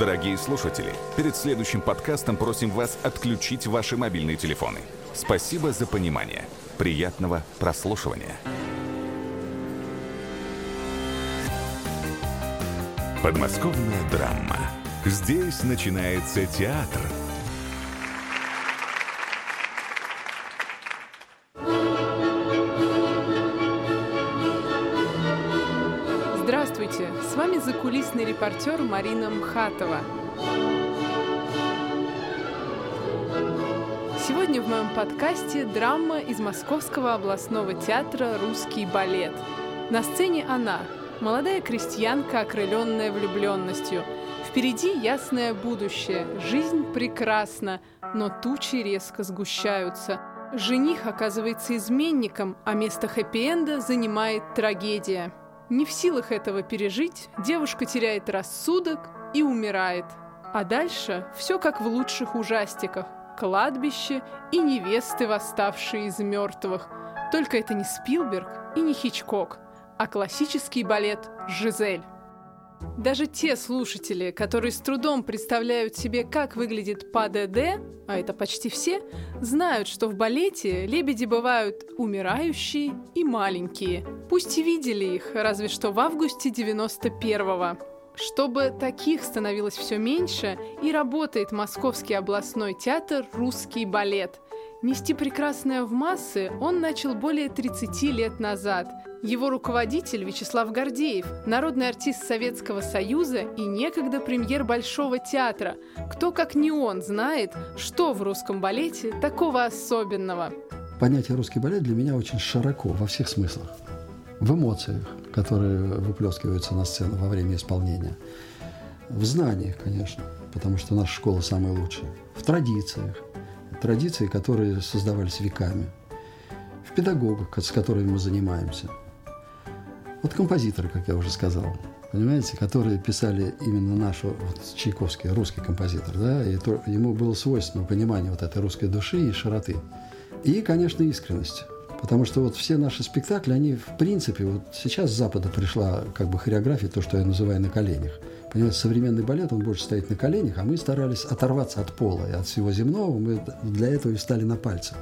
Дорогие слушатели, перед следующим подкастом просим вас отключить ваши мобильные телефоны. Спасибо за понимание. Приятного прослушивания. Подмосковная драма. Здесь начинается театр. Закулисный репортер Марина Мхатова. Сегодня в моем подкасте драма из Московского областного театра «Русский балет». На сцене она, молодая крестьянка, окрыленная влюбленностью. Впереди ясное будущее, жизнь прекрасна, но тучи резко сгущаются. Жених оказывается изменником, а место хэппи-энда занимает трагедия. Не в силах этого пережить, девушка теряет рассудок и умирает. А дальше все как в лучших ужастиках. Кладбище и невесты, восставшие из мертвых. Только это не Спилберг и не Хичкок, а классический балет «Жизель». Даже те слушатели, которые с трудом представляют себе, как выглядит ПДД, а это почти все, знают, что в балете лебеди бывают умирающие и маленькие. Пусть и видели их, разве что в августе 91-го. Чтобы таких становилось все меньше, и работает Московский областной театр «Русский балет», Нести прекрасное в массы он начал более 30 лет назад. Его руководитель Вячеслав Гордеев, народный артист Советского Союза и некогда премьер Большого театра. Кто, как не он, знает, что в русском балете такого особенного. Понятие русский балет для меня очень широко во всех смыслах. В эмоциях, которые выплескиваются на сцену во время исполнения. В знаниях, конечно, потому что наша школа самая лучшая. В традициях, традиции, которые создавались веками, в педагогах, с которыми мы занимаемся. Вот композиторы, как я уже сказал, понимаете, которые писали именно нашу, вот Чайковский, русский композитор, да, и то, ему было свойственно понимание вот этой русской души и широты. И, конечно, искренность. Потому что вот все наши спектакли, они в принципе, вот сейчас с Запада пришла как бы хореография, то, что я называю на коленях. Понимаете, современный балет, он больше стоит на коленях, а мы старались оторваться от пола и от всего земного. Мы для этого и встали на пальцы.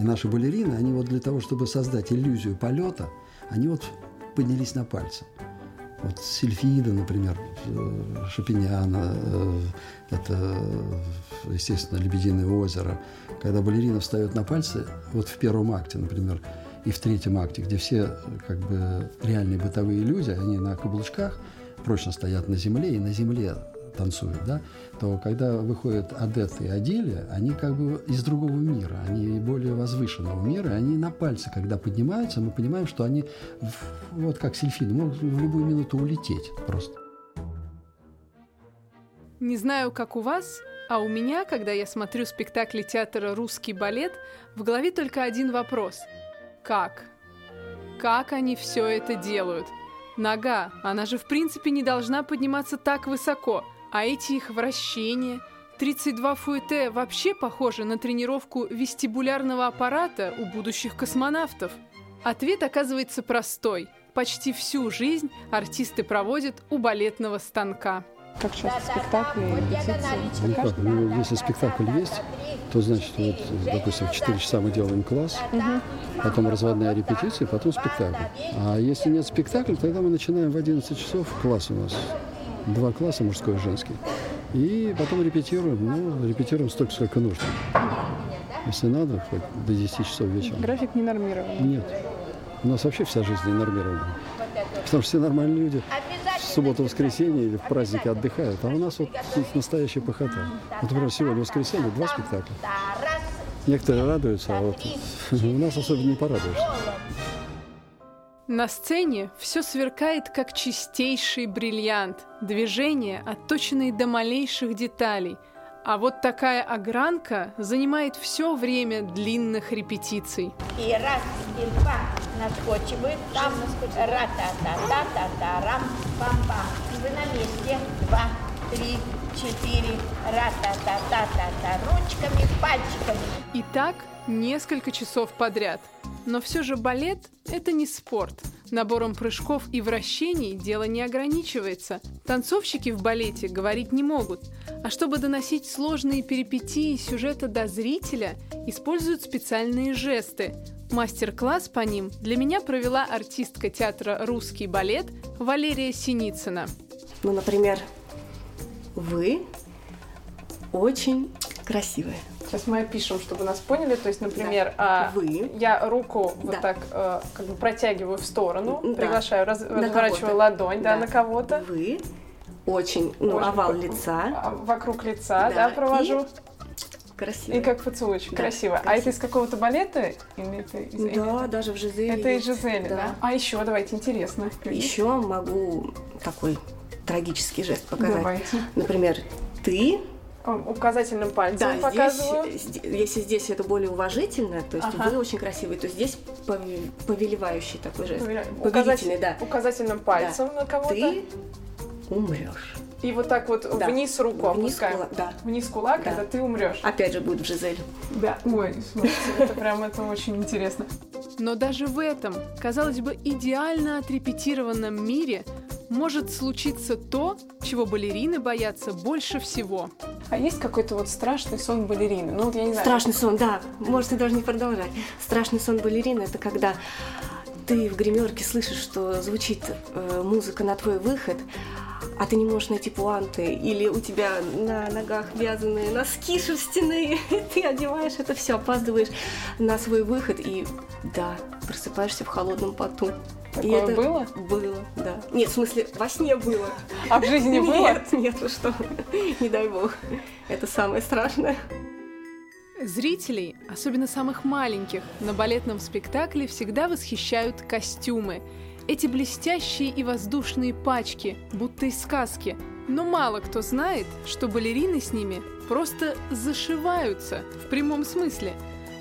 И наши балерины, они вот для того, чтобы создать иллюзию полета, они вот поднялись на пальцы. Вот Сильфида, например, э, Шапиняна, э, это, естественно, «Лебединое озеро». Когда балерина встает на пальцы, вот в первом акте, например, и в третьем акте, где все как бы реальные бытовые иллюзии, они на каблучках – прочно стоят на земле и на земле танцуют, да, то когда выходят адепты и адели, они как бы из другого мира, они более возвышенного мира, они на пальцы, когда поднимаются, мы понимаем, что они вот как сельфины, могут в любую минуту улететь просто. Не знаю, как у вас, а у меня, когда я смотрю спектакли театра «Русский балет», в голове только один вопрос. Как? Как они все это делают? Нога, она же в принципе не должна подниматься так высоко, а эти их вращения... 32 фуэте вообще похожи на тренировку вестибулярного аппарата у будущих космонавтов. Ответ оказывается простой. Почти всю жизнь артисты проводят у балетного станка. Как часто спектакли, репетиции? Никак. Ну, если спектакль есть, то значит, вот, допустим, в 4 часа мы делаем класс, угу. потом разводная репетиция, потом спектакль. А если нет спектакля, тогда мы начинаем в 11 часов, класс у нас, два класса, мужской и женский. И потом репетируем, ну, репетируем столько, сколько нужно. Если надо, хоть до 10 часов вечера. График не нормирован? Нет. У нас вообще вся жизнь не нормирована. Потому что все нормальные люди субботу-воскресенье или в праздники отдыхают, а у нас вот настоящая похота. Вот, например, сегодня воскресенье, два спектакля. Некоторые радуются, а вот у нас особенно не порадуешься. На сцене все сверкает, как чистейший бриллиант. Движения отточенные до малейших деталей. А вот такая огранка занимает все время длинных репетиций. И раз, и два, наскочивают, там ра-та-та-та-та-та-рам, пам-пам. Вы на месте. Два, три, четыре, ра-та-та-та-та-та, ручками, пальчиками. И так несколько часов подряд. Но все же балет – это не спорт. Набором прыжков и вращений дело не ограничивается. Танцовщики в балете говорить не могут. А чтобы доносить сложные перипетии сюжета до зрителя, используют специальные жесты. Мастер-класс по ним для меня провела артистка театра «Русский балет» Валерия Синицына. Ну, например, вы очень красивая. Сейчас мы опишем, чтобы нас поняли. То есть, например, Да. а, Вы. я руку вот Да. так э, как бы протягиваю в сторону, Да. приглашаю, раз- На разворачиваю кого-то. ладонь, да, Да. на кого-то. Вы очень, ну, Очень овал лица, а, Вокруг лица, Да, да, провожу. Красивая. И, как поцелуйчик, Да, красиво. А красиво. это из какого-то балета? Или это из... Да, это- даже в Жизели. Это из. Жизели, да? А еще, давайте, интересно. Еще могу такой трагический жест показать. Давайте. Например, ты. Указательным пальцем Да, показываю. здесь, если здесь это более уважительно, то есть Ага. вы очень красивый, то здесь пове- повелевающий такой жест. Указатель- Повелительный, да. Указательным пальцем на кого-то. Ты умрешь. И вот так вот Да. вниз руку Вниз опускаем. кулак, да. Вниз кулак, Да. это ты умрешь. Опять же будет в Жизель. Да. Ой, смотрите, это прям это очень интересно. Но даже в этом, казалось бы, идеально отрепетированном мире может случиться то, чего балерины боятся больше всего. А есть какой-то вот страшный сон балерины? Ну вот я не знаю. Страшный сон, да. Можете даже не продолжать. Страшный сон балерины это когда ты в гримерке слышишь, что звучит э, музыка на твой выход, а ты не можешь найти пуанты, или у тебя на ногах вязаные носки шерстяные, и ты одеваешь это все, опаздываешь на свой выход, и да, просыпаешься в холодном поту. И Такое это было? Было, да. Нет, в смысле, во сне было. А в жизни было? Нет, нет, вы что, не дай бог. Это самое страшное. Зрителей, особенно самых маленьких, на балетном спектакле всегда восхищают костюмы. Эти блестящие и воздушные пачки, будто из сказки. Но мало кто знает, что балерины с ними просто зашиваются в прямом смысле.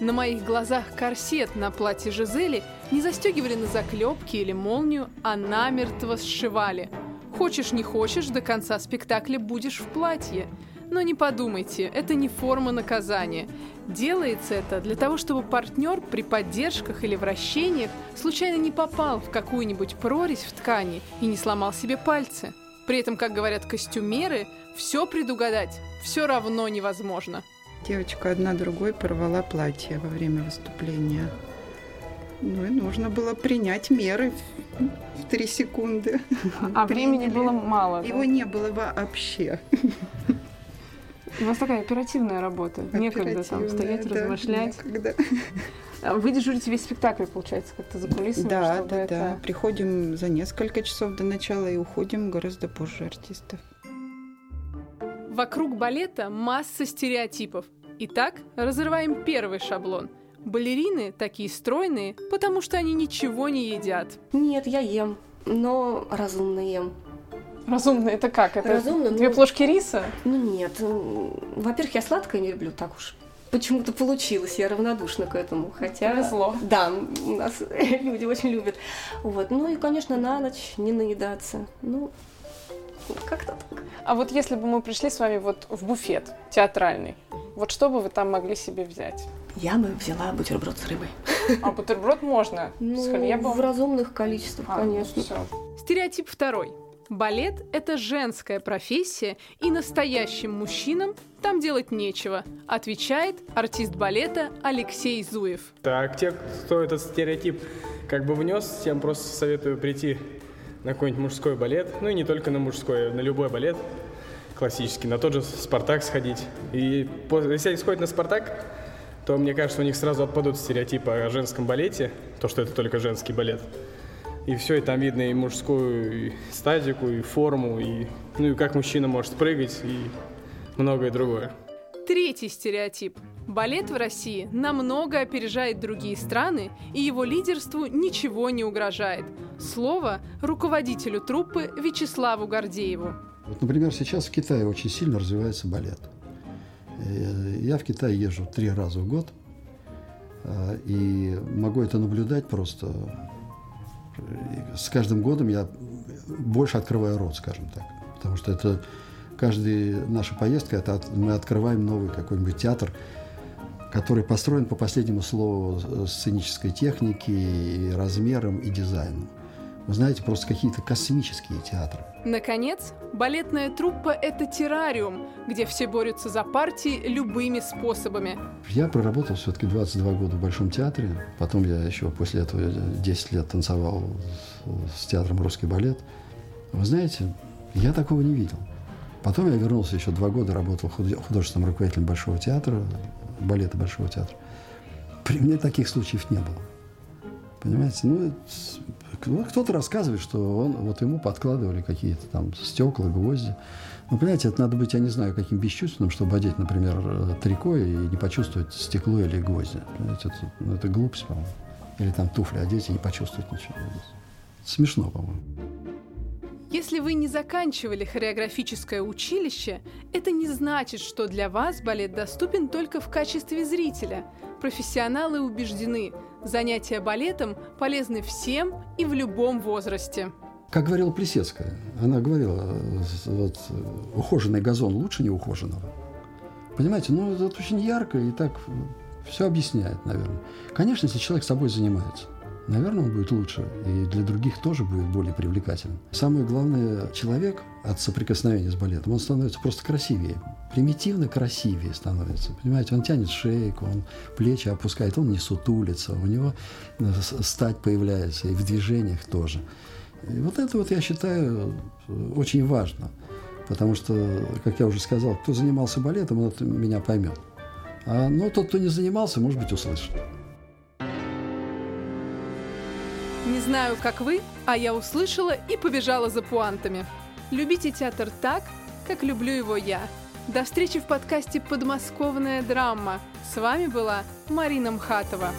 На моих глазах корсет на платье Жизели не застегивали на заклепки или молнию, а намертво сшивали. Хочешь не хочешь, до конца спектакля будешь в платье. Но не подумайте, это не форма наказания. Делается это для того, чтобы партнер при поддержках или вращениях случайно не попал в какую-нибудь прорезь в ткани и не сломал себе пальцы. При этом, как говорят костюмеры, все предугадать все равно невозможно. Девочка одна другой порвала платье во время выступления. Ну и нужно было принять меры в, три секунды. А времени было мало. да? Его не было вообще. У вас такая оперативная работа. Некогда там стоять, да, размышлять. некогда. А Вы дежурите весь спектакль, получается, как-то за кулисами, Да, чтобы да, это... да. Приходим за несколько часов до начала и уходим гораздо позже артистов. Вокруг балета масса стереотипов. Итак, разрываем первый шаблон. Балерины такие стройные, потому что они ничего не едят. Нет, я ем, но разумно ем. Разумно это как? Это Разумно, две ну- плошки риса? Ну нет, во-первых, я сладкое не люблю, так уж почему-то получилось, я равнодушна к этому, хотя... Повезло. Да, у нас люди очень любят. Вот, ну и, конечно, на ночь не наедаться. Ну, как-то так. А вот если бы мы пришли с вами вот в буфет театральный, вот что бы вы там могли себе взять? Я бы взяла бутерброд с рыбой. А бутерброд можно Ну, с хлебом. в разумных количествах, А, конечно. всё. Стереотип второй. Балет – это женская профессия, и настоящим мужчинам там делать нечего, отвечает артист балета Алексей Зуев. Так, те, кто этот стереотип как бы внес, тем просто советую прийти на какой-нибудь мужской балет, ну и не только на мужской, на любой балет классический, на тот же «Спартак» сходить. И если они сходят на «Спартак», то, мне кажется, у них сразу отпадут стереотипы о женском балете, то, что это только женский балет. И все, и там видно и мужскую и статику, и форму, и, ну и как мужчина может прыгать, и многое другое. Третий стереотип. Балет в России намного опережает другие страны, и его лидерству ничего не угрожает. Слово руководителю труппы Вячеславу Гордееву. Вот, например, сейчас в Китае очень сильно развивается балет. Я в Китай езжу три раза в год, э, и могу это наблюдать просто. С каждым годом я больше открываю рот, скажем так. Потому что это каждая наша поездка, это от- мы открываем новый какой-нибудь театр, который построен по последнему слову сценической техники, и размерам и дизайну. Вы знаете, просто какие-то космические театры. Наконец, балетная труппа – это террариум, где все борются за партии любыми способами. Я проработал все-таки 22 года в Большом театре. Потом я еще после этого 10 лет танцевал с театром «Русский балет». Вы знаете, я такого не видел. Потом я вернулся, еще два года работал художественным руководителем Большого театра, балета Большого театра. При мне таких случаев не было. Понимаете? Ну, ну, кто-то рассказывает, что он, вот ему подкладывали какие-то там стекла, гвозди. Ну, понимаете, это надо быть, я не знаю, каким бесчувственным, чтобы одеть, например, трико и не почувствовать стекло или гвозди. Понимаете, это, ну, это глупость, по-моему. Или там туфли одеть и не почувствовать ничего. Смешно, по-моему. Если вы не заканчивали хореографическое училище, это не значит, что для вас балет доступен только в качестве зрителя. Профессионалы убеждены, занятия балетом полезны всем и в любом возрасте. Как говорила Плесецкая, она говорила, вот, ухоженный газон лучше неухоженного. Понимаете, ну это очень ярко и так все объясняет, наверное. Конечно, если человек собой занимается – наверное, он будет лучше, и для других тоже будет более привлекательным. Самое главное, человек от соприкосновения с балетом, он становится просто красивее, примитивно красивее становится. Понимаете, он тянет шейку, он плечи опускает, он не сутулится, у него э, стать появляется, и в движениях тоже. И вот это вот, я считаю, очень важно. Потому что, как я уже сказал, кто занимался балетом, он меня поймет. А, но тот, кто не занимался, может быть, услышит. Не знаю, как вы, а я услышала и побежала за пуантами. Любите театр так, как люблю его я. До встречи в подкасте «Подмосковная драма». С вами была Марина Мхатова.